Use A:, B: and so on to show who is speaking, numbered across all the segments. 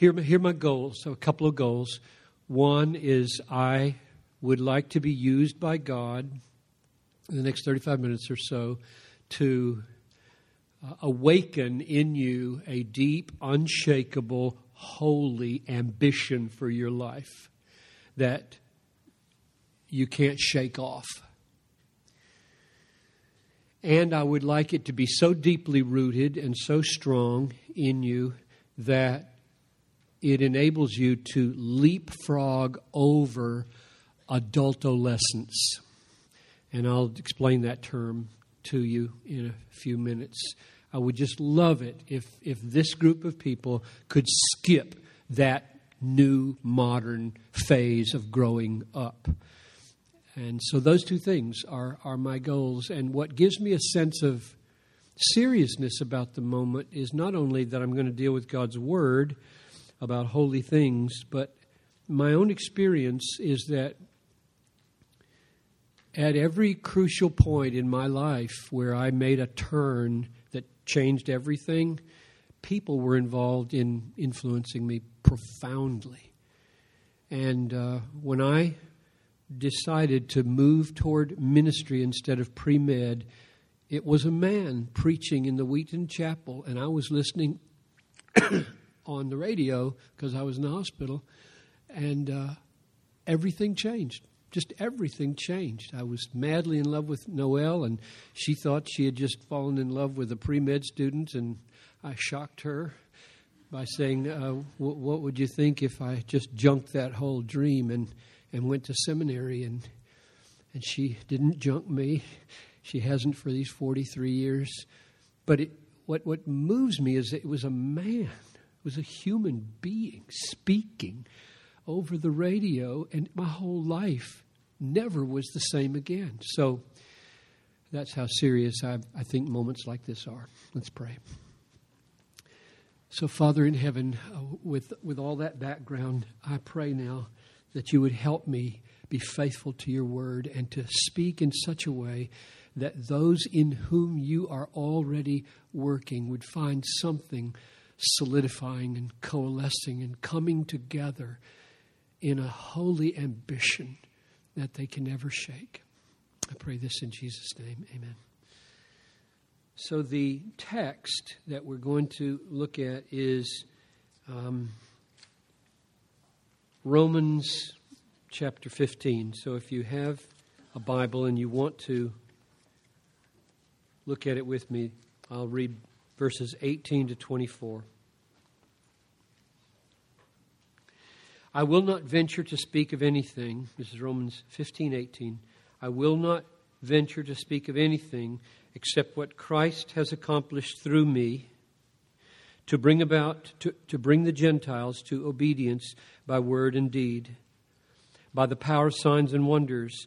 A: here, here are my goals. So, a couple of goals. One is I would like to be used by God in the next 35 minutes or so to uh, awaken in you a deep, unshakable, holy ambition for your life that you can't shake off. And I would like it to be so deeply rooted and so strong in you that it enables you to leapfrog over adultolescence. And I'll explain that term to you in a few minutes. I would just love it if, if this group of people could skip that new modern phase of growing up. And so those two things are, are my goals. And what gives me a sense of seriousness about the moment is not only that I'm going to deal with God's Word about holy things, but my own experience is that at every crucial point in my life where I made a turn that changed everything, people were involved in influencing me profoundly. And uh, when I decided to move toward ministry instead of pre med, it was a man preaching in the Wheaton Chapel, and I was listening on the radio because I was in the hospital, and uh, everything changed just everything changed. I was madly in love with Noelle, and she thought she had just fallen in love with a pre med student, and I shocked her by saying, uh, "What would you think if I just junked that whole dream and and went to seminary?" and And she didn't junk me. She hasn't for these forty three years. But it, what what moves me is it was a man, it was a human being speaking over the radio, and my whole life never was the same again. So that's how serious I, I think moments like this are. Let's pray. So, Father in heaven, uh, with, with all that background, I pray now that you would help me be faithful to your word and to speak in such a way that those in whom you are already working would find something solidifying and coalescing and coming together in a holy ambition that they can never shake. I pray this in Jesus' name. Amen. So, the text that we're going to look at is um, Romans chapter 15. So, if you have a Bible and you want to look at it with me, I'll read verses 18 to 24. I will not venture to speak of anything. This is Romans 15 18. I will not venture to speak of anything except what Christ has accomplished through me to bring about to, to bring the Gentiles to obedience by word and deed, by the power of signs and wonders,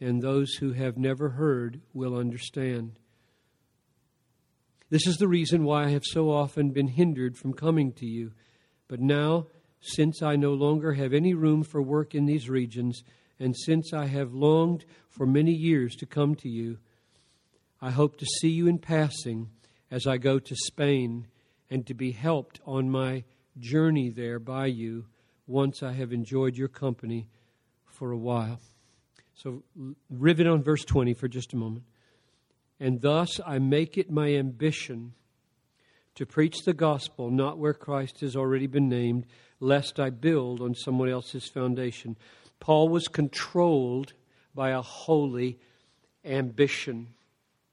A: and those who have never heard will understand. This is the reason why I have so often been hindered from coming to you. But now, since I no longer have any room for work in these regions, and since I have longed for many years to come to you, I hope to see you in passing as I go to Spain and to be helped on my journey there by you once I have enjoyed your company for a while. So, rivet on verse 20 for just a moment. And thus I make it my ambition to preach the gospel not where Christ has already been named lest I build on someone else's foundation. Paul was controlled by a holy ambition.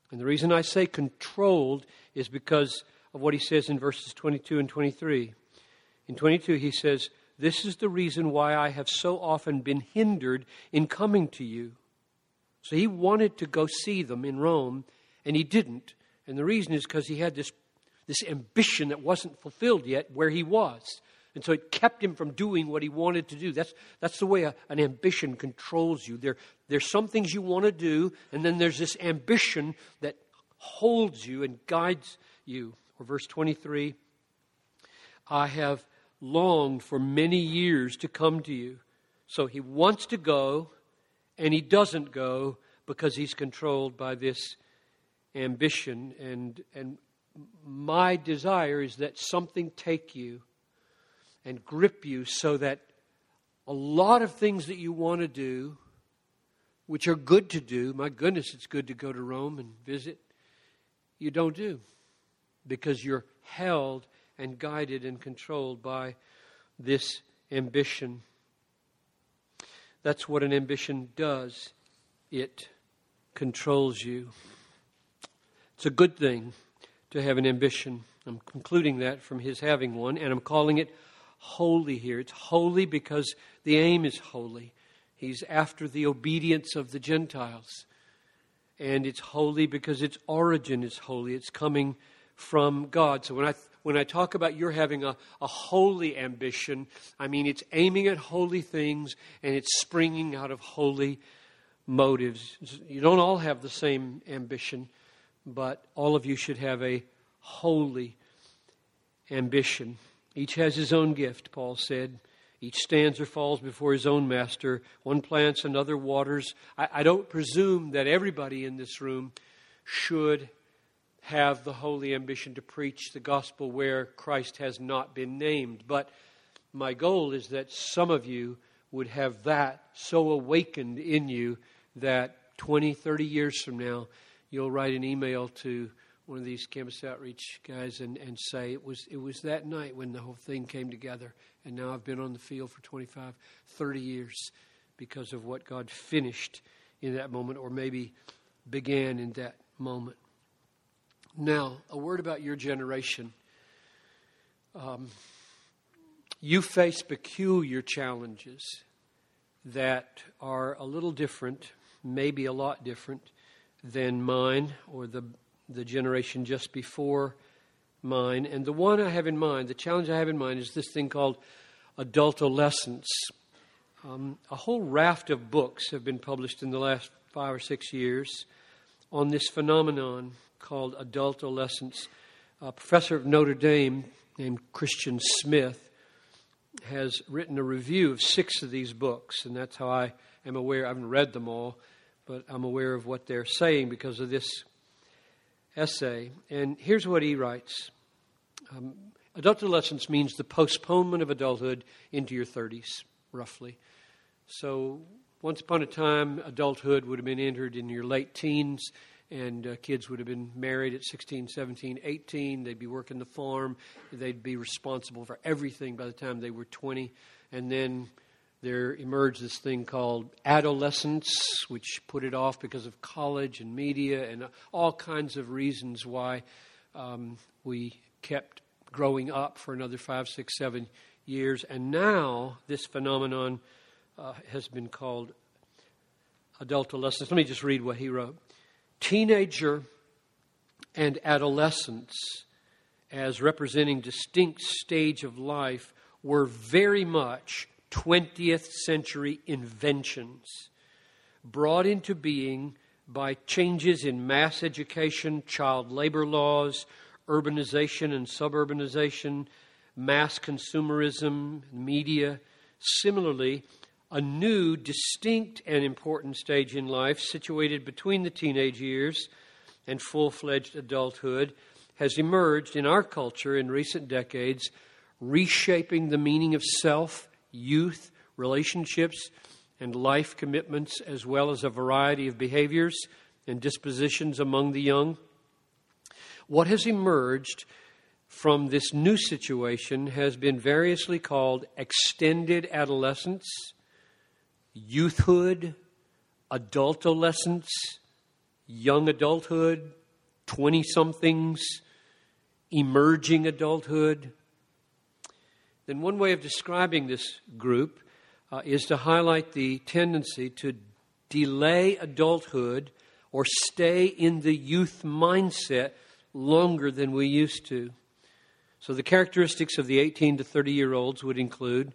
A: And the reason I say controlled is because of what he says in verses 22 and 23. In 22, he says, This is the reason why I have so often been hindered in coming to you. So he wanted to go see them in Rome, and he didn't. And the reason is because he had this, this ambition that wasn't fulfilled yet where he was. And so it kept him from doing what he wanted to do. That's, that's the way a, an ambition controls you. There, there's some things you want to do, and then there's this ambition that holds you and guides you. Or verse 23 I have longed for many years to come to you. So he wants to go, and he doesn't go because he's controlled by this ambition. And, and my desire is that something take you and grip you so that a lot of things that you want to do, which are good to do, my goodness, it's good to go to Rome and visit, you don't do because you're held and guided and controlled by this ambition. That's what an ambition does it controls you. It's a good thing to have an ambition. I'm concluding that from his having one, and I'm calling it holy here. It's holy because the aim is holy. He's after the obedience of the Gentiles. And it's holy because its origin is holy. It's coming from God. So when I when I talk about you're having a, a holy ambition, I mean it's aiming at holy things and it's springing out of holy motives. You don't all have the same ambition, but all of you should have a holy ambition. Each has his own gift, Paul said. Each stands or falls before his own master. One plants, another waters. I, I don't presume that everybody in this room should have the holy ambition to preach the gospel where Christ has not been named. But my goal is that some of you would have that so awakened in you that 20, 30 years from now, you'll write an email to one of these campus outreach guys and, and say, it was, it was that night when the whole thing came together. And now I've been on the field for 25, 30 years because of what God finished in that moment or maybe began in that moment. Now, a word about your generation. Um, you face peculiar challenges that are a little different, maybe a lot different than mine or the, the generation just before mine. And the one I have in mind, the challenge I have in mind, is this thing called adultolescence. Um, a whole raft of books have been published in the last five or six years on this phenomenon called Adultolescence. A professor of Notre Dame named Christian Smith has written a review of six of these books, and that's how I am aware. I haven't read them all, but I'm aware of what they're saying because of this essay. And here's what he writes um, Adultolescence means the postponement of adulthood into your 30s, roughly. So, once upon a time, adulthood would have been entered in your late teens and uh, kids would have been married at 16, 17, 18. They'd be working the farm. They'd be responsible for everything by the time they were 20. And then there emerged this thing called adolescence, which put it off because of college and media and all kinds of reasons why um, we kept growing up for another five, six, seven years. And now this phenomenon uh, has been called adultolescence. Let me just read what he wrote teenager and adolescence as representing distinct stage of life were very much 20th century inventions brought into being by changes in mass education, child labor laws, urbanization and suburbanization, mass consumerism, media. Similarly, a new, distinct, and important stage in life, situated between the teenage years and full fledged adulthood, has emerged in our culture in recent decades, reshaping the meaning of self, youth, relationships, and life commitments, as well as a variety of behaviors and dispositions among the young. What has emerged from this new situation has been variously called extended adolescence youthhood, adultolescence, young adulthood, 20 somethings, emerging adulthood. Then, one way of describing this group uh, is to highlight the tendency to delay adulthood or stay in the youth mindset longer than we used to. So the characteristics of the 18 to 30 year olds would include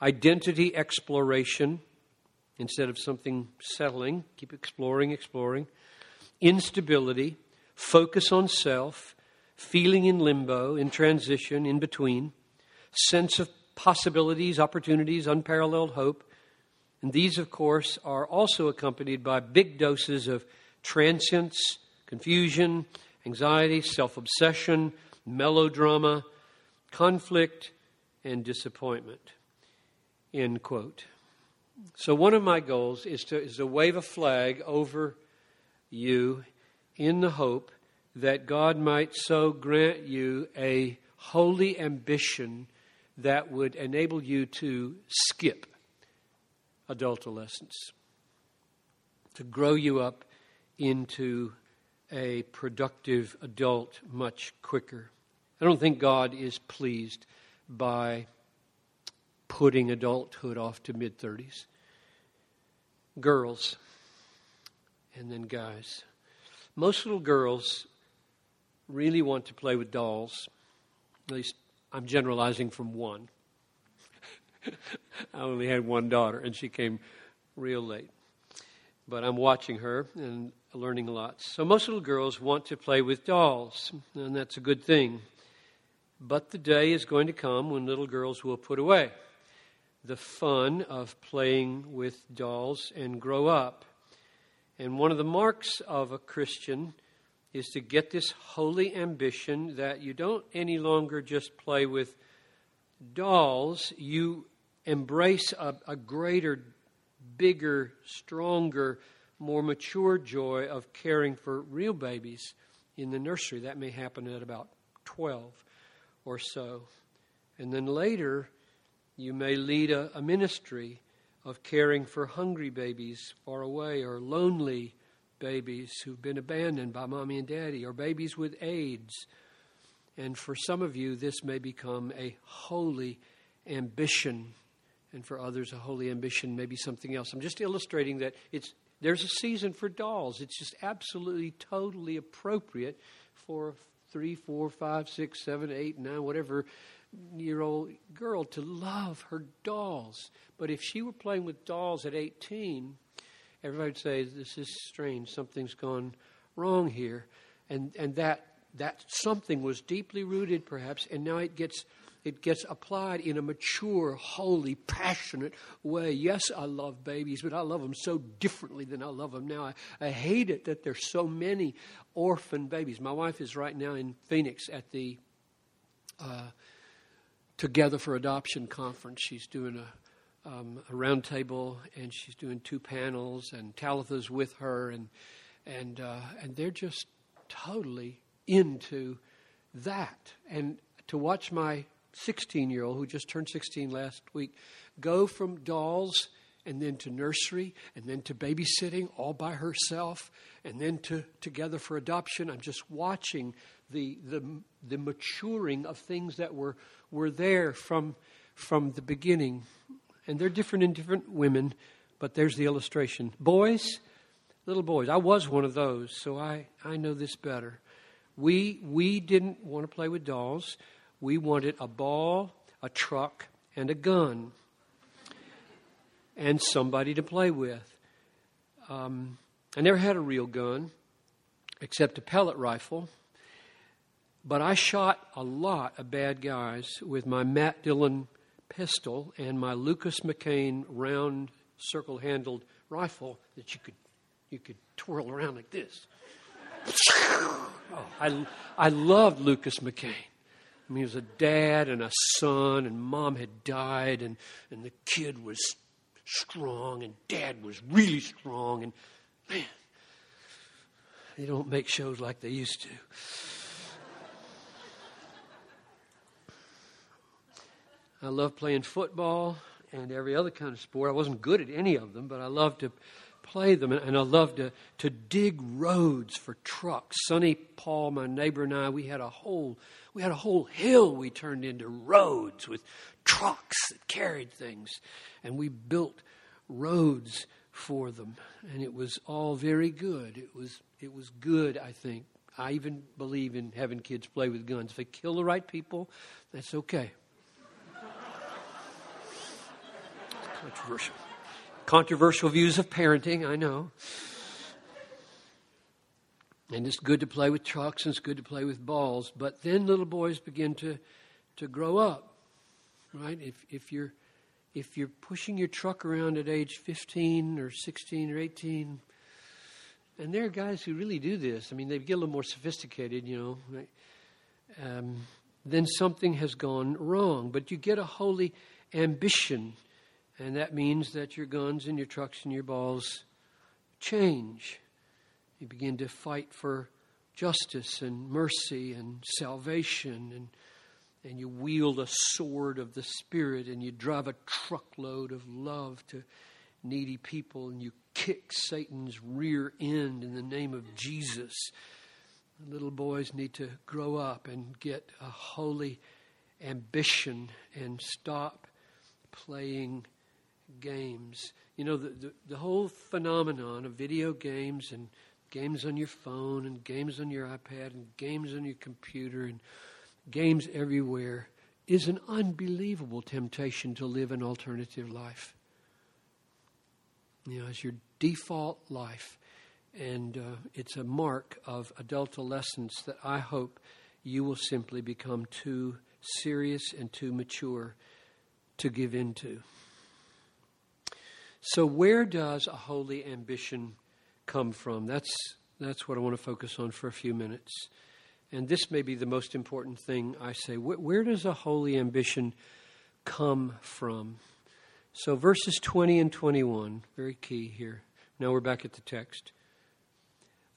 A: identity exploration instead of something settling, keep exploring, exploring, instability, focus on self, feeling in limbo, in transition, in between, sense of possibilities, opportunities, unparalleled hope. And these, of course, are also accompanied by big doses of transience, confusion, anxiety, self obsession, melodrama, conflict, and disappointment. End quote. So, one of my goals is to, is to wave a flag over you in the hope that God might so grant you a holy ambition that would enable you to skip adultolescence, to grow you up into a productive adult much quicker. I don't think God is pleased by putting adulthood off to mid 30s. Girls, and then guys. Most little girls really want to play with dolls. At least I'm generalizing from one. I only had one daughter, and she came real late. But I'm watching her and learning a lot. So, most little girls want to play with dolls, and that's a good thing. But the day is going to come when little girls will put away the fun of playing with dolls and grow up. And one of the marks of a Christian is to get this holy ambition that you don't any longer just play with dolls, you embrace a, a greater, bigger, stronger, more mature joy of caring for real babies in the nursery. That may happen at about 12 or so. And then later, you may lead a, a ministry of caring for hungry babies far away or lonely babies who've been abandoned by mommy and daddy or babies with AIDS. And for some of you, this may become a holy ambition. And for others, a holy ambition may be something else. I'm just illustrating that it's, there's a season for dolls. It's just absolutely, totally appropriate for three, four, five, six, seven, eight, nine, whatever year old girl to love her dolls. But if she were playing with dolls at 18, everybody would say, This is strange. Something's gone wrong here. And, and that, that something was deeply rooted, perhaps, and now it gets, it gets applied in a mature, holy, passionate way. Yes, I love babies, but I love them so differently than I love them now. I, I hate it that there's so many orphan babies. My wife is right now in Phoenix at the. Uh, Together for Adoption conference. She's doing a, um, a roundtable and she's doing two panels, and Talitha's with her, and and uh, and they're just totally into that. And to watch my 16 year old, who just turned 16 last week, go from dolls and then to nursery and then to babysitting all by herself and then to together for adoption. I'm just watching the, the, the maturing of things that were, were there from, from the beginning. And they're different in different women, but there's the illustration. Boys, little boys, I was one of those, so I, I know this better. We, we didn't want to play with dolls. We wanted a ball, a truck, and a gun, and somebody to play with. Um, I never had a real gun, except a pellet rifle. But I shot a lot of bad guys with my Matt Dillon pistol and my Lucas McCain round circle handled rifle that you could you could twirl around like this. oh, I, I loved Lucas McCain. I mean, he was a dad and a son, and mom had died, and, and the kid was strong, and dad was really strong, and man, they don't make shows like they used to. I love playing football and every other kind of sport. I wasn't good at any of them, but I loved to play them, and I loved to, to dig roads for trucks. Sonny Paul, my neighbor, and I, we had a whole we had a whole hill we turned into roads with trucks that carried things, and we built roads for them, and it was all very good. It was it was good, I think. I even believe in having kids play with guns. If they kill the right people, that's okay. Controversial. Controversial views of parenting, I know. And it's good to play with trucks and it's good to play with balls. But then little boys begin to, to grow up, right? If, if, you're, if you're pushing your truck around at age 15 or 16 or 18, and there are guys who really do this. I mean, they get a little more sophisticated, you know. Right? Um, then something has gone wrong. But you get a holy ambition, and that means that your guns and your trucks and your balls change. You begin to fight for justice and mercy and salvation, and, and you wield a sword of the Spirit, and you drive a truckload of love to needy people, and you kick Satan's rear end in the name of Jesus. Little boys need to grow up and get a holy ambition and stop playing games. You know, the, the, the, whole phenomenon of video games and games on your phone and games on your iPad and games on your computer and games everywhere is an unbelievable temptation to live an alternative life. You know, as your default life. And uh, it's a mark of adult adultolescence that I hope you will simply become too serious and too mature to give into. So, where does a holy ambition come from? That's, that's what I want to focus on for a few minutes. And this may be the most important thing I say. Where, where does a holy ambition come from? So, verses 20 and 21, very key here. Now we're back at the text.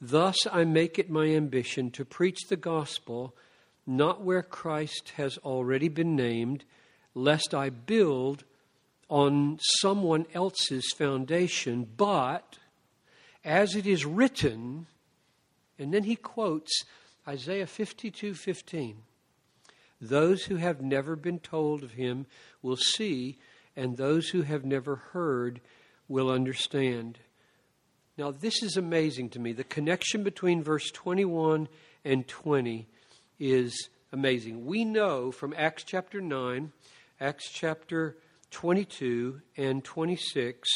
A: Thus I make it my ambition to preach the gospel not where Christ has already been named, lest I build on someone else's foundation, but as it is written, and then he quotes Isaiah 52 15. Those who have never been told of him will see, and those who have never heard will understand. Now, this is amazing to me. The connection between verse 21 and 20 is amazing. We know from Acts chapter 9, Acts chapter 22, and 26,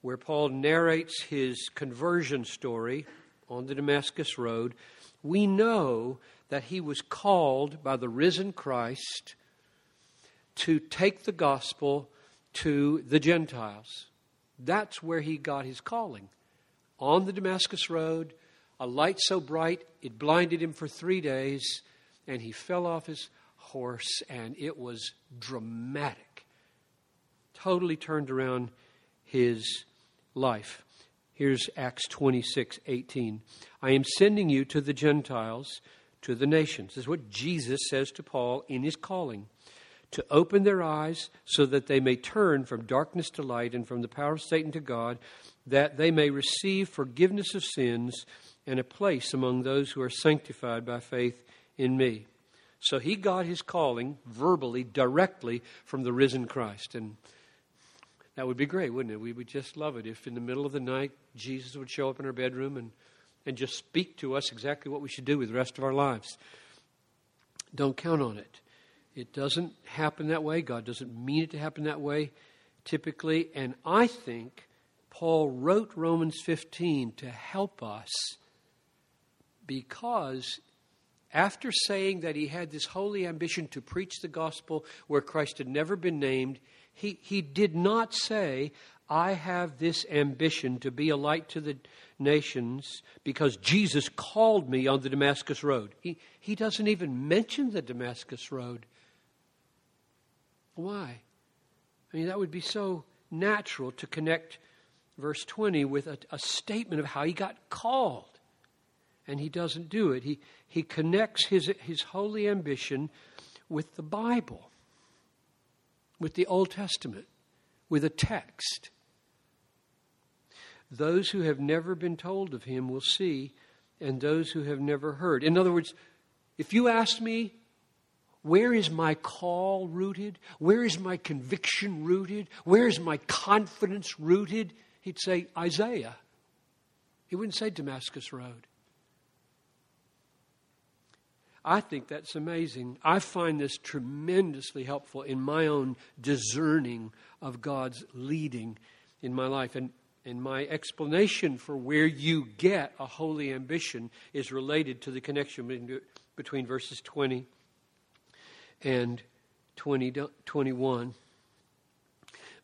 A: where Paul narrates his conversion story on the Damascus Road, we know that he was called by the risen Christ to take the gospel to the Gentiles. That's where he got his calling. On the Damascus Road, a light so bright it blinded him for three days, and he fell off his horse, and it was dramatic. Totally turned around his life. Here's Acts 26 18. I am sending you to the Gentiles, to the nations. This is what Jesus says to Paul in his calling to open their eyes so that they may turn from darkness to light and from the power of Satan to God, that they may receive forgiveness of sins and a place among those who are sanctified by faith in me. So he got his calling verbally, directly from the risen Christ. And that would be great, wouldn't it? We would just love it if in the middle of the night Jesus would show up in our bedroom and, and just speak to us exactly what we should do with the rest of our lives. Don't count on it. It doesn't happen that way. God doesn't mean it to happen that way typically. And I think Paul wrote Romans 15 to help us because after saying that he had this holy ambition to preach the gospel where Christ had never been named, he, he did not say, I have this ambition to be a light to the nations because Jesus called me on the Damascus Road. He, he doesn't even mention the Damascus Road. Why? I mean, that would be so natural to connect verse 20 with a, a statement of how he got called. And he doesn't do it. He, he connects his, his holy ambition with the Bible, with the Old Testament, with a text. Those who have never been told of him will see, and those who have never heard. In other words, if you ask me, where is my call rooted? Where is my conviction rooted? Where is my confidence rooted? He'd say, Isaiah. He wouldn't say Damascus Road. I think that's amazing. I find this tremendously helpful in my own discerning of God's leading in my life. And, and my explanation for where you get a holy ambition is related to the connection between verses 20 and 20, 21.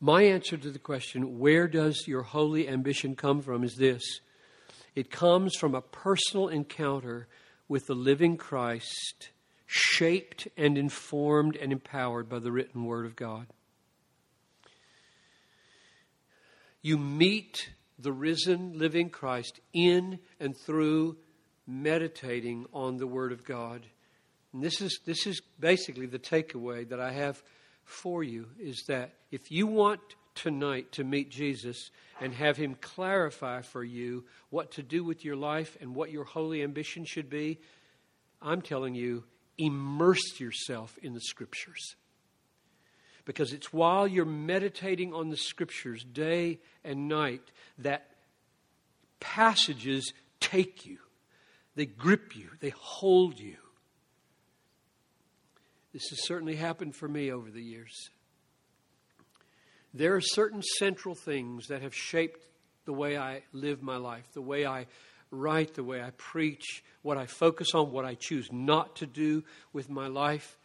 A: My answer to the question, where does your holy ambition come from, is this it comes from a personal encounter with the living Christ, shaped and informed and empowered by the written Word of God. You meet the risen, living Christ in and through meditating on the Word of God. And this is, this is basically the takeaway that I have for you is that if you want tonight to meet Jesus and have Him clarify for you what to do with your life and what your holy ambition should be, I'm telling you, immerse yourself in the Scriptures. Because it's while you're meditating on the Scriptures day and night that passages take you, they grip you, they hold you. This has certainly happened for me over the years. There are certain central things that have shaped the way I live my life, the way I write, the way I preach, what I focus on, what I choose not to do with my life.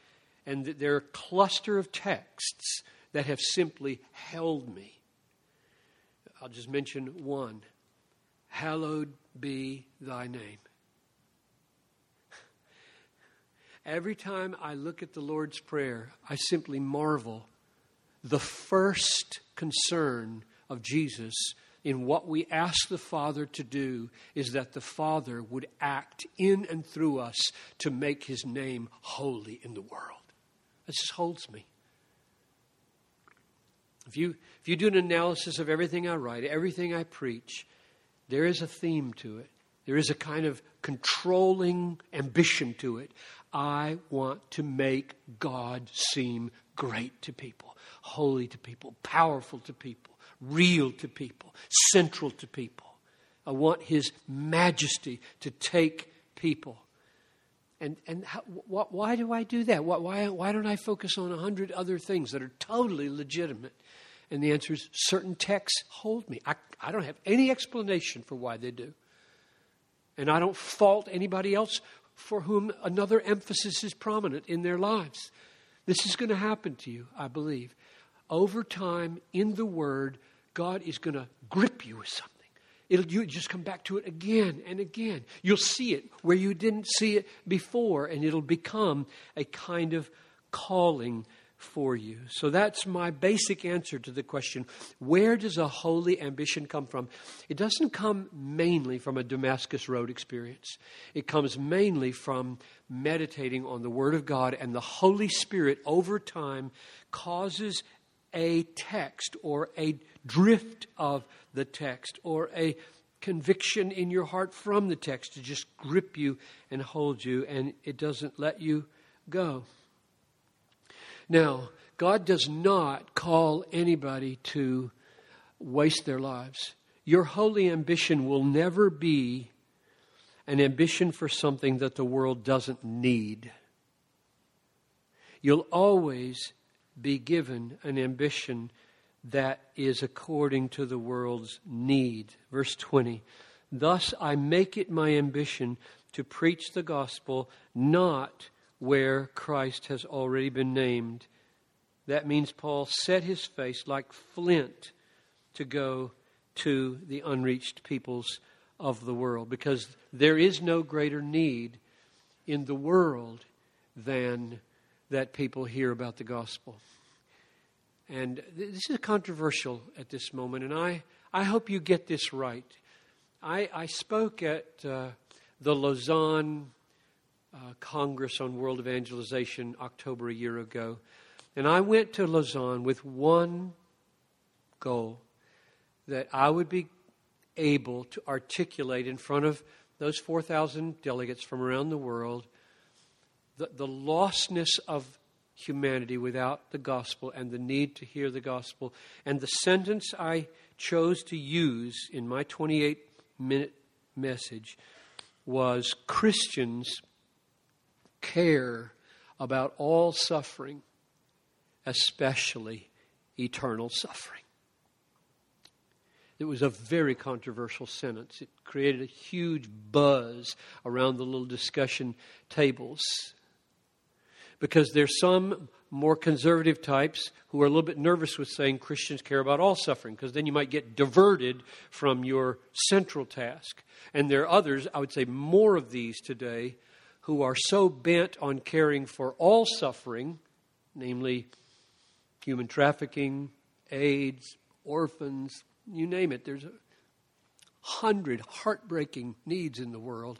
A: And there are a cluster of texts that have simply held me. I'll just mention one Hallowed be thy name. Every time I look at the Lord's Prayer, I simply marvel. The first concern of Jesus in what we ask the Father to do is that the Father would act in and through us to make his name holy in the world. That just holds me. If you, if you do an analysis of everything I write, everything I preach, there is a theme to it. There is a kind of controlling ambition to it. I want to make God seem great to people, holy to people, powerful to people, real to people, central to people. I want His majesty to take people. And, and how, wh- why do I do that? Why, why don't I focus on a hundred other things that are totally legitimate? And the answer is certain texts hold me. I, I don't have any explanation for why they do. And I don't fault anybody else for whom another emphasis is prominent in their lives. This is going to happen to you, I believe. Over time, in the Word, God is going to grip you with something. It'll you just come back to it again and again. You'll see it where you didn't see it before, and it'll become a kind of calling for you. So that's my basic answer to the question where does a holy ambition come from? It doesn't come mainly from a Damascus Road experience, it comes mainly from meditating on the Word of God, and the Holy Spirit over time causes a text or a drift of the text or a conviction in your heart from the text to just grip you and hold you, and it doesn't let you go. Now, God does not call anybody to waste their lives. Your holy ambition will never be an ambition for something that the world doesn't need. You'll always be given an ambition that is according to the world's need. Verse 20 Thus I make it my ambition to preach the gospel not where Christ has already been named. That means Paul set his face like flint to go to the unreached peoples of the world because there is no greater need in the world than that people hear about the gospel. And this is controversial at this moment, and I, I hope you get this right. I, I spoke at uh, the Lausanne uh, Congress on World Evangelization October a year ago. And I went to Lausanne with one goal that I would be able to articulate in front of those 4,000 delegates from around the world the, the lostness of humanity without the gospel and the need to hear the gospel. And the sentence I chose to use in my 28 minute message was Christians care about all suffering, especially eternal suffering. It was a very controversial sentence. It created a huge buzz around the little discussion tables because there's some more conservative types who are a little bit nervous with saying Christians care about all suffering because then you might get diverted from your central task. And there are others, I would say more of these today, who are so bent on caring for all suffering, namely human trafficking, AIDS, orphans, you name it. There's a hundred heartbreaking needs in the world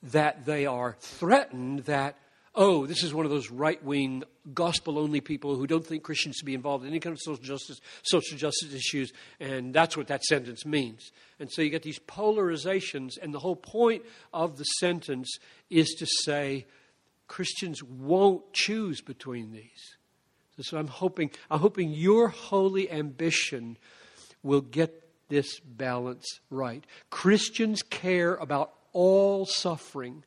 A: that they are threatened that oh, this is one of those right wing, gospel only people who don't think Christians should be involved in any kind of social justice, social justice issues, and that's what that sentence means. And so you get these polarizations, and the whole point of the sentence is to say Christians won't choose between these. So I'm hoping, I'm hoping your holy ambition will get this balance right. Christians care about all suffering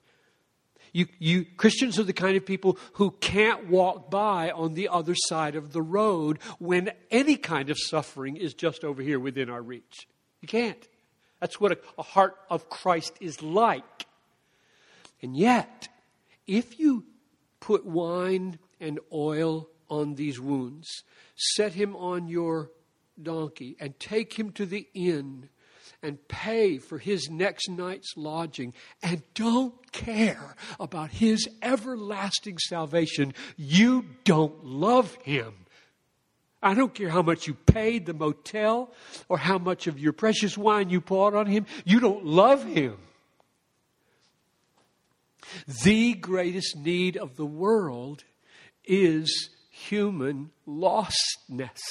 A: you, you, Christians are the kind of people who can't walk by on the other side of the road when any kind of suffering is just over here within our reach. You can't. That's what a, a heart of Christ is like. And yet, if you put wine and oil on these wounds, set him on your donkey, and take him to the inn and pay for his next night's lodging and don't care about his everlasting salvation, you don't love him. I don't care how much you paid the motel or how much of your precious wine you poured on him, you don't love him. The greatest need of the world is human lostness.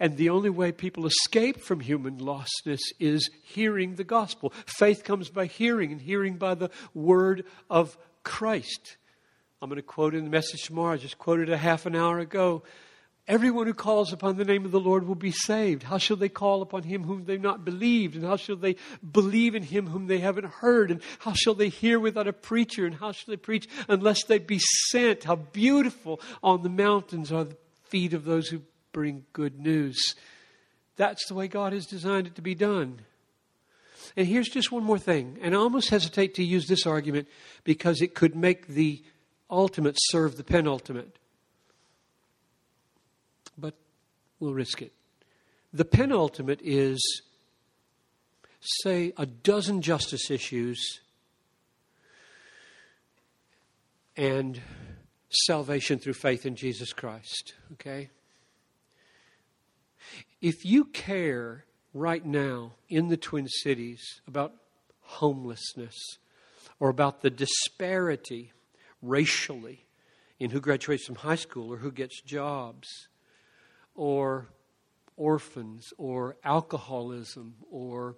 A: And the only way people escape from human lostness is hearing the gospel. Faith comes by hearing, and hearing by the word of Christ. I'm going to quote in the message tomorrow. I just quoted a half an hour ago. Everyone who calls upon the name of the Lord will be saved. How shall they call upon him whom they've not believed? And how shall they believe in him whom they haven't heard? And how shall they hear without a preacher? And how shall they preach unless they be sent? How beautiful on the mountains are the feet of those who bring good news. That's the way God has designed it to be done. And here's just one more thing, and I almost hesitate to use this argument because it could make the ultimate serve the penultimate. But we'll risk it. The penultimate is, say, a dozen justice issues and salvation through faith in Jesus Christ. Okay? If you care right now in the Twin Cities about homelessness or about the disparity racially in who graduates from high school or who gets jobs or orphans or alcoholism or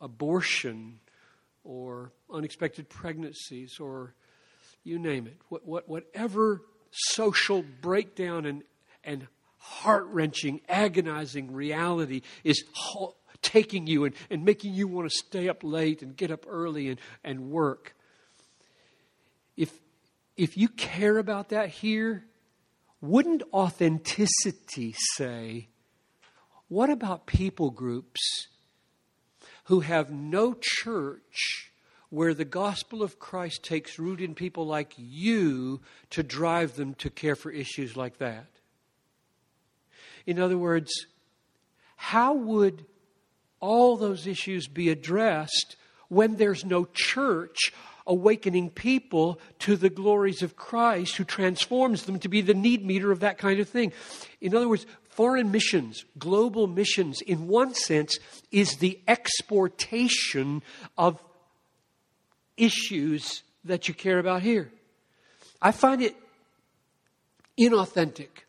A: abortion or unexpected pregnancies or you name it, what, what, whatever social breakdown and, and heart wrenching, agonizing reality is ho- taking you and, and making you want to stay up late and get up early and, and work. If, if you care about that here, wouldn't authenticity say, what about people groups who have no church where the gospel of Christ takes root in people like you to drive them to care for issues like that? In other words, how would all those issues be addressed when there's no church awakening people to the glories of Christ who transforms them to be the need meter of that kind of thing? In other words, foreign missions, global missions, in one sense, is the exportation of issues that you care about here. I find it inauthentic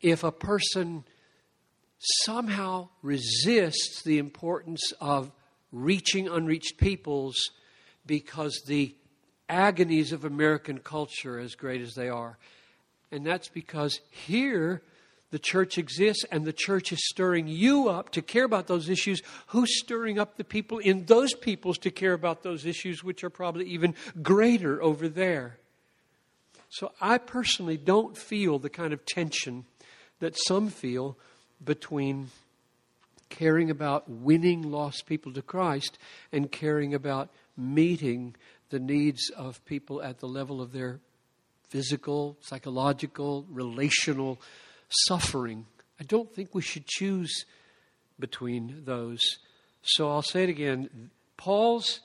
A: if a person somehow resists the importance of reaching unreached peoples because the agonies of American culture, as great as they are. And that's because here the church exists and the church is stirring you up to care about those issues. Who's stirring up the people in those peoples to care about those issues, which are probably even greater over there? So I personally don't feel the kind of tension that some feel between caring about winning lost people to Christ and caring about meeting the needs of people at the level of their physical, psychological, relational suffering. I don't think we should choose between those. So I'll say it again. Paul's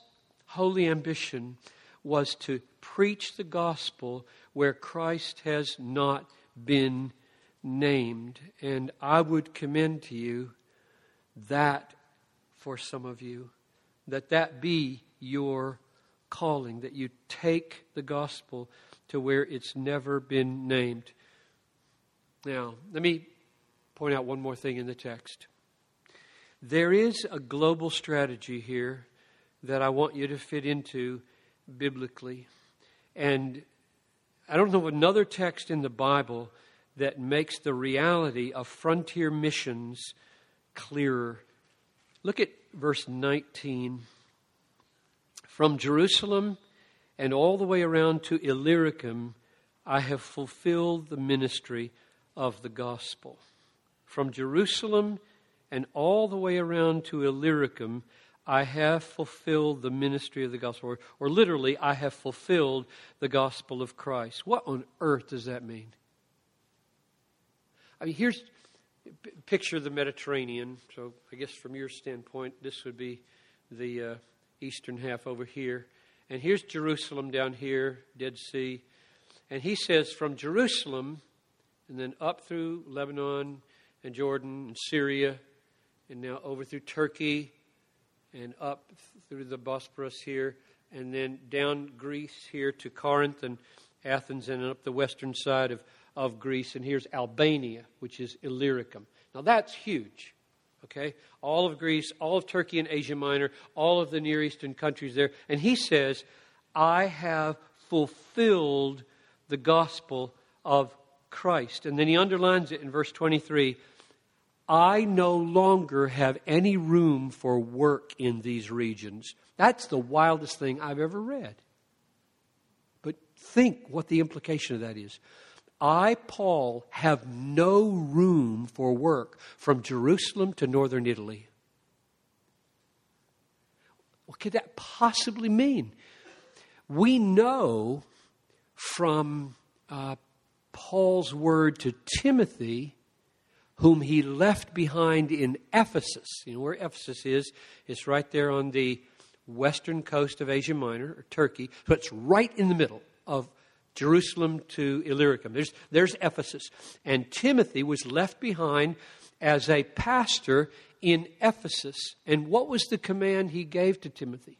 A: holy ambition was to preach the gospel where Christ has not been named. And I would commend to you that for some of you, that that be your calling, that you take the gospel to where it's never been named. Now, let me point out one more thing in the text. There is a global strategy here that I want you to fit into biblically. And I don't know another text in the Bible that makes the reality of frontier missions clearer. Look at verse 19. From Jerusalem and all the way around to Illyricum, I have fulfilled the ministry of the gospel. From Jerusalem and all the way around to Illyricum, I have fulfilled the ministry of the gospel. Or, or, literally, I have fulfilled the gospel of Christ. What on earth does that mean? I mean, here's picture the Mediterranean. So, I guess from your standpoint, this would be the uh, eastern half over here. And here's Jerusalem down here, Dead Sea. And he says, from Jerusalem, and then up through Lebanon and Jordan and Syria, and now over through Turkey and up through the Bosporus here, and then down Greece here to Corinth and Athens, and up the western side of, of Greece. And here's Albania, which is Illyricum. Now that's huge. Okay? All of Greece, all of Turkey and Asia Minor, all of the Near Eastern countries there. And he says, I have fulfilled the gospel of Christ. And then he underlines it in verse 23 I no longer have any room for work in these regions. That's the wildest thing I've ever read. But think what the implication of that is. I, Paul, have no room for work from Jerusalem to northern Italy. What could that possibly mean? We know from uh, Paul's word to Timothy, whom he left behind in Ephesus. You know where Ephesus is? It's right there on the western coast of Asia Minor, or Turkey. So it's right in the middle of Jerusalem to Illyricum. There's, there's Ephesus. And Timothy was left behind as a pastor in Ephesus. And what was the command he gave to Timothy?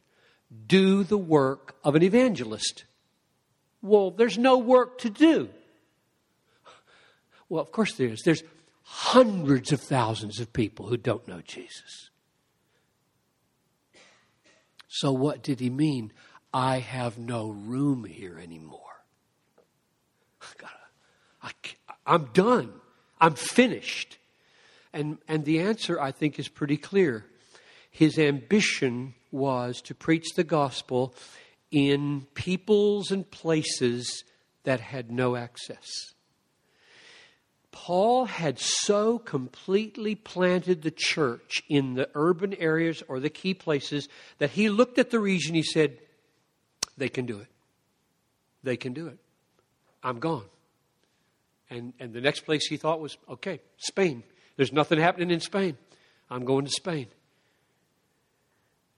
A: Do the work of an evangelist. Well, there's no work to do. Well, of course there is. There's hundreds of thousands of people who don't know Jesus. So, what did he mean? I have no room here anymore. I, I'm done. I'm finished. And, and the answer, I think, is pretty clear. His ambition was to preach the gospel in peoples and places that had no access. Paul had so completely planted the church in the urban areas or the key places that he looked at the region, he said, They can do it. They can do it. I'm gone. And, and the next place he thought was, okay, Spain. There's nothing happening in Spain. I'm going to Spain.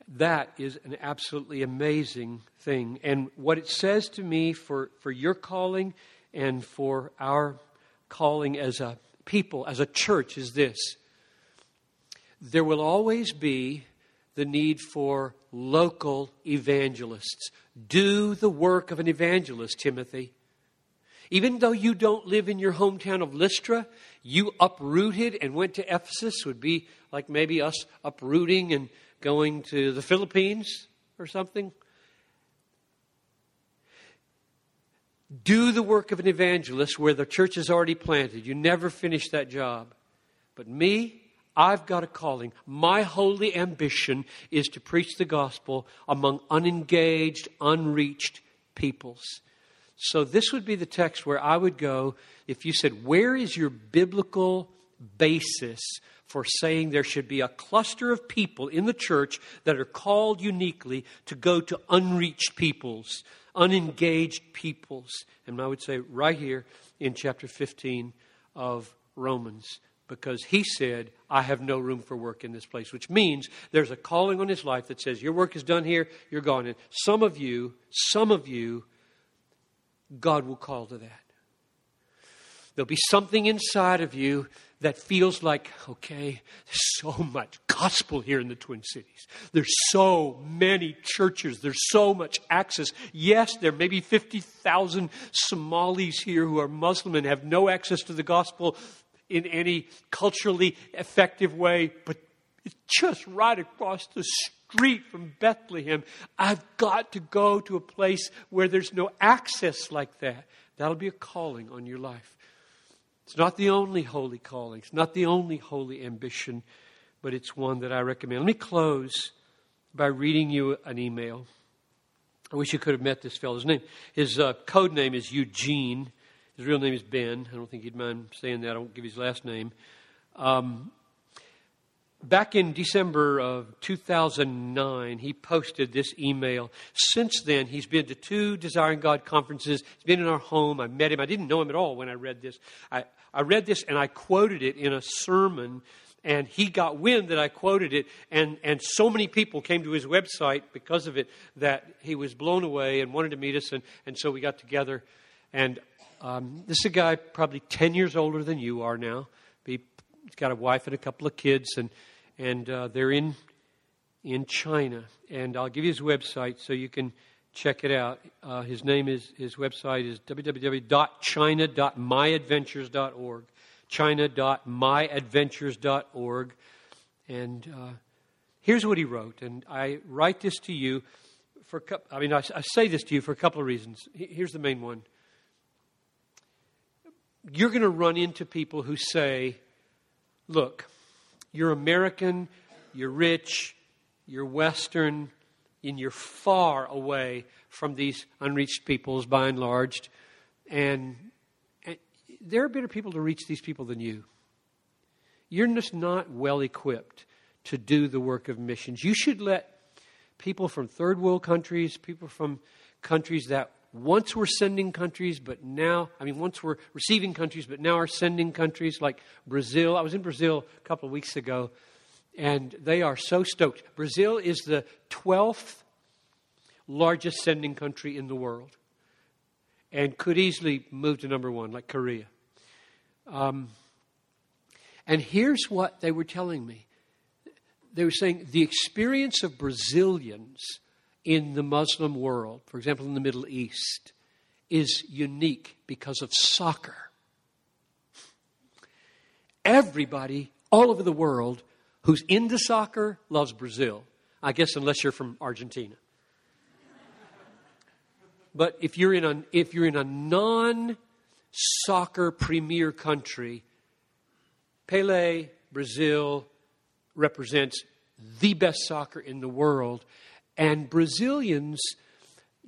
A: That is an absolutely amazing thing. And what it says to me for, for your calling and for our calling as a people, as a church, is this there will always be the need for local evangelists. Do the work of an evangelist, Timothy. Even though you don't live in your hometown of Lystra, you uprooted and went to Ephesus, would be like maybe us uprooting and going to the Philippines or something. Do the work of an evangelist where the church is already planted. You never finish that job. But me, I've got a calling. My holy ambition is to preach the gospel among unengaged, unreached peoples. So this would be the text where I would go if you said, Where is your biblical basis for saying there should be a cluster of people in the church that are called uniquely to go to unreached peoples, unengaged peoples? And I would say right here in chapter 15 of Romans because he said, I have no room for work in this place, which means there's a calling on his life that says, Your work is done here, you're gone. And some of you, some of you, God will call to that. There'll be something inside of you that feels like, okay, there's so much gospel here in the Twin Cities. There's so many churches. There's so much access. Yes, there may be 50,000 Somalis here who are Muslim and have no access to the gospel in any culturally effective way, but it's just right across the street from Bethlehem. I've got to go to a place where there's no access like that. That'll be a calling on your life. It's not the only holy calling, it's not the only holy ambition, but it's one that I recommend. Let me close by reading you an email. I wish you could have met this fellow's name. His uh, code name is Eugene. His real name is Ben. I don't think he'd mind saying that. I won't give his last name. Um, back in December of 2009, he posted this email. Since then, he's been to two Desiring God conferences. He's been in our home. I met him. I didn't know him at all when I read this. I, I read this and I quoted it in a sermon and he got wind that I quoted it, and, and so many people came to his website because of it that he was blown away and wanted to meet us, and, and so we got together. And um, this is a guy probably 10 years older than you are now. He, has got a wife and a couple of kids, and, and uh, they're in, in China. And I'll give you his website so you can check it out. Uh, his name is, his website is www.china.myadventures.org. China.myadventures.org. And uh, here's what he wrote. And I write this to you for, I mean, I, I say this to you for a couple of reasons. Here's the main one you're going to run into people who say, look, you're American, you're rich, you're Western, and you're far away from these unreached peoples by and large. And, and there are better people to reach these people than you. You're just not well equipped to do the work of missions. You should let people from third world countries, people from countries that once we're sending countries, but now, I mean, once we're receiving countries, but now are sending countries like Brazil. I was in Brazil a couple of weeks ago, and they are so stoked. Brazil is the 12th largest sending country in the world and could easily move to number one, like Korea. Um, and here's what they were telling me they were saying the experience of Brazilians in the Muslim world, for example, in the Middle East, is unique because of soccer. Everybody all over the world who's into soccer loves Brazil. I guess unless you're from Argentina. But if you're in a, if you're in a non soccer premier country, Pele, Brazil, represents the best soccer in the world. And Brazilians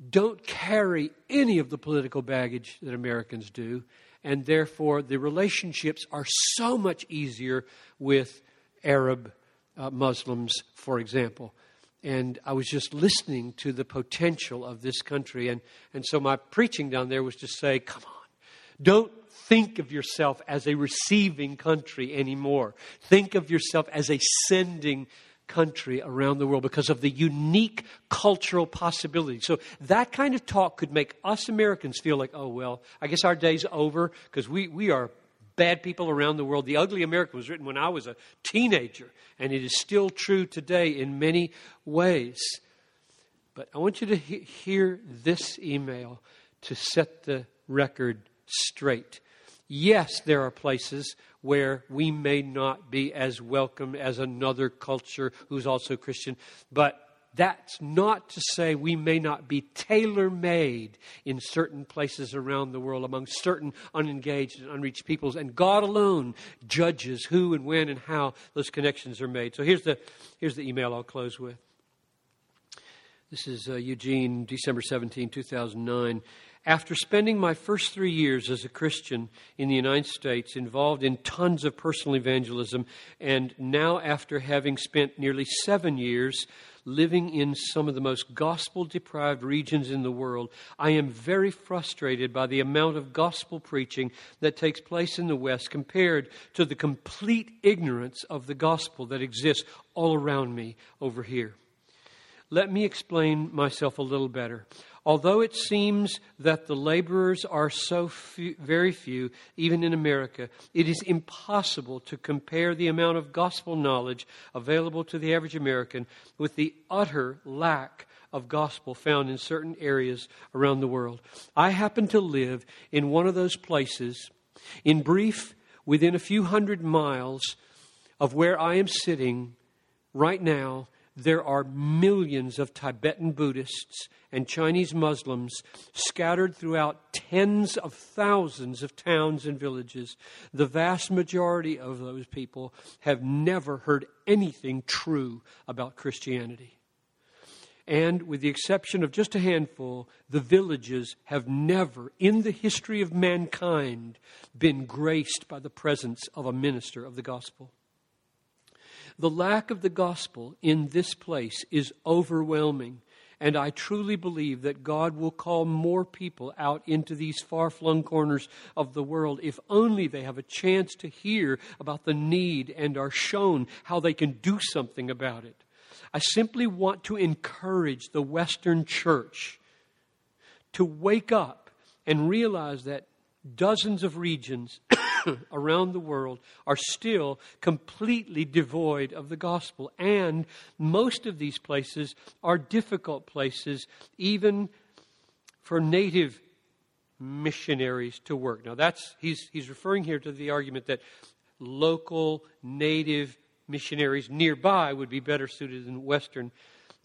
A: don't carry any of the political baggage that Americans do, and therefore the relationships are so much easier with Arab uh, Muslims, for example. And I was just listening to the potential of this country. And, and so my preaching down there was to say, come on, don't think of yourself as a receiving country anymore. Think of yourself as a sending country around the world because of the unique cultural possibilities. So that kind of talk could make us Americans feel like, oh, well, I guess our day's over because we, we are bad people around the world. The Ugly American was written when I was a teenager, and it is still true today in many ways. But I want you to he- hear this email to set the record straight. Yes, there are places where we may not be as welcome as another culture who's also Christian, but that's not to say we may not be tailor made in certain places around the world among certain unengaged and unreached peoples. And God alone judges who and when and how those connections are made. So here's the, here's the email I'll close with. This is uh, Eugene, December 17, 2009. After spending my first three years as a Christian in the United States, involved in tons of personal evangelism, and now after having spent nearly seven years living in some of the most gospel deprived regions in the world, I am very frustrated by the amount of gospel preaching that takes place in the West compared to the complete ignorance of the gospel that exists all around me over here. Let me explain myself a little better. Although it seems that the laborers are so few, very few, even in America, it is impossible to compare the amount of gospel knowledge available to the average American with the utter lack of gospel found in certain areas around the world. I happen to live in one of those places, in brief, within a few hundred miles of where I am sitting right now there are millions of Tibetan Buddhists and Chinese Muslims scattered throughout tens of thousands of towns and villages. The vast majority of those people have never heard anything true about Christianity. And with the exception of just a handful, the villages have never, in the history of mankind, been graced by the presence of a minister of the gospel. The lack of the gospel in this place is overwhelming. And I truly believe that God will call more people out into these far flung corners of the world if only they have a chance to hear about the need and are shown how they can do something about it. I simply want to encourage the Western church to wake up and realize that dozens of regions around the world are still completely devoid of the gospel. And most of these places are difficult places, even for native missionaries to work. Now, that's, he's, he's referring here to the argument that local native missionaries nearby would be better suited than Western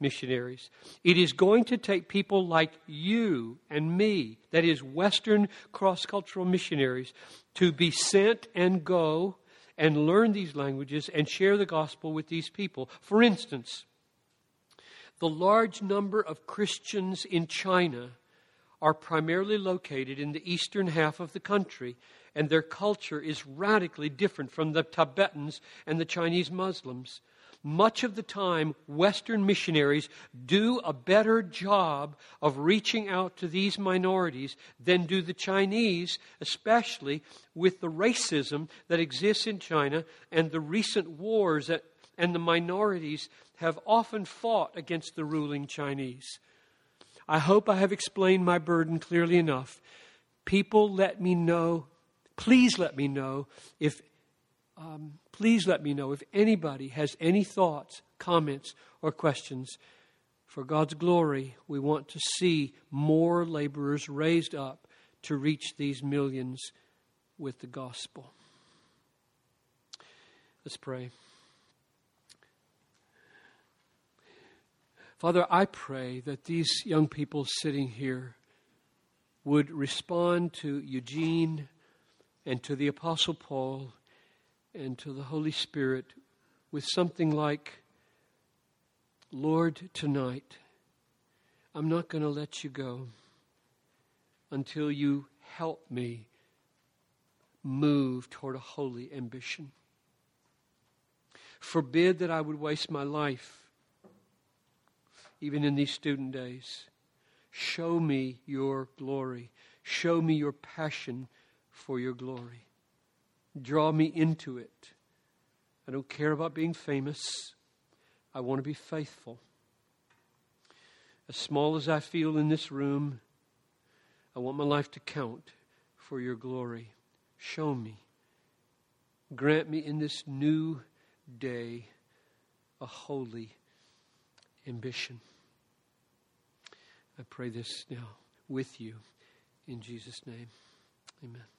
A: missionaries. It is going to take people like you and me, that is, Western cross cultural missionaries, to be sent and go and learn these languages and share the gospel with these people. For instance, the large number of Christians in China are primarily located in the eastern half of the country, and their culture is radically different from the Tibetans and the Chinese Muslims much of the time, Western missionaries do a better job of reaching out to these minorities than do the Chinese, especially with the racism that exists in China and the recent wars that and the minorities have often fought against the ruling Chinese. I hope I have explained my burden clearly enough. People, let me know, please let me know if um, please let me know if anybody has any thoughts, comments, or questions. For God's glory, we want to see more laborers raised up to reach these millions with the gospel. Let's pray. Father, I pray that these young people sitting here would respond to Eugene and to the Apostle Paul and to the Holy Spirit with something like, Lord, tonight, I'm not going to let you go until you help me move toward a holy ambition. Forbid that I would waste my life, even in these student days. Show me your glory. Show me your passion for your glory. Draw me into it. I don't care about being famous. I want to be faithful. As small as I feel in this room, I want my life to count for your glory. Show me. Grant me in this new day a holy ambition. I pray this now with you in Jesus' name. Amen.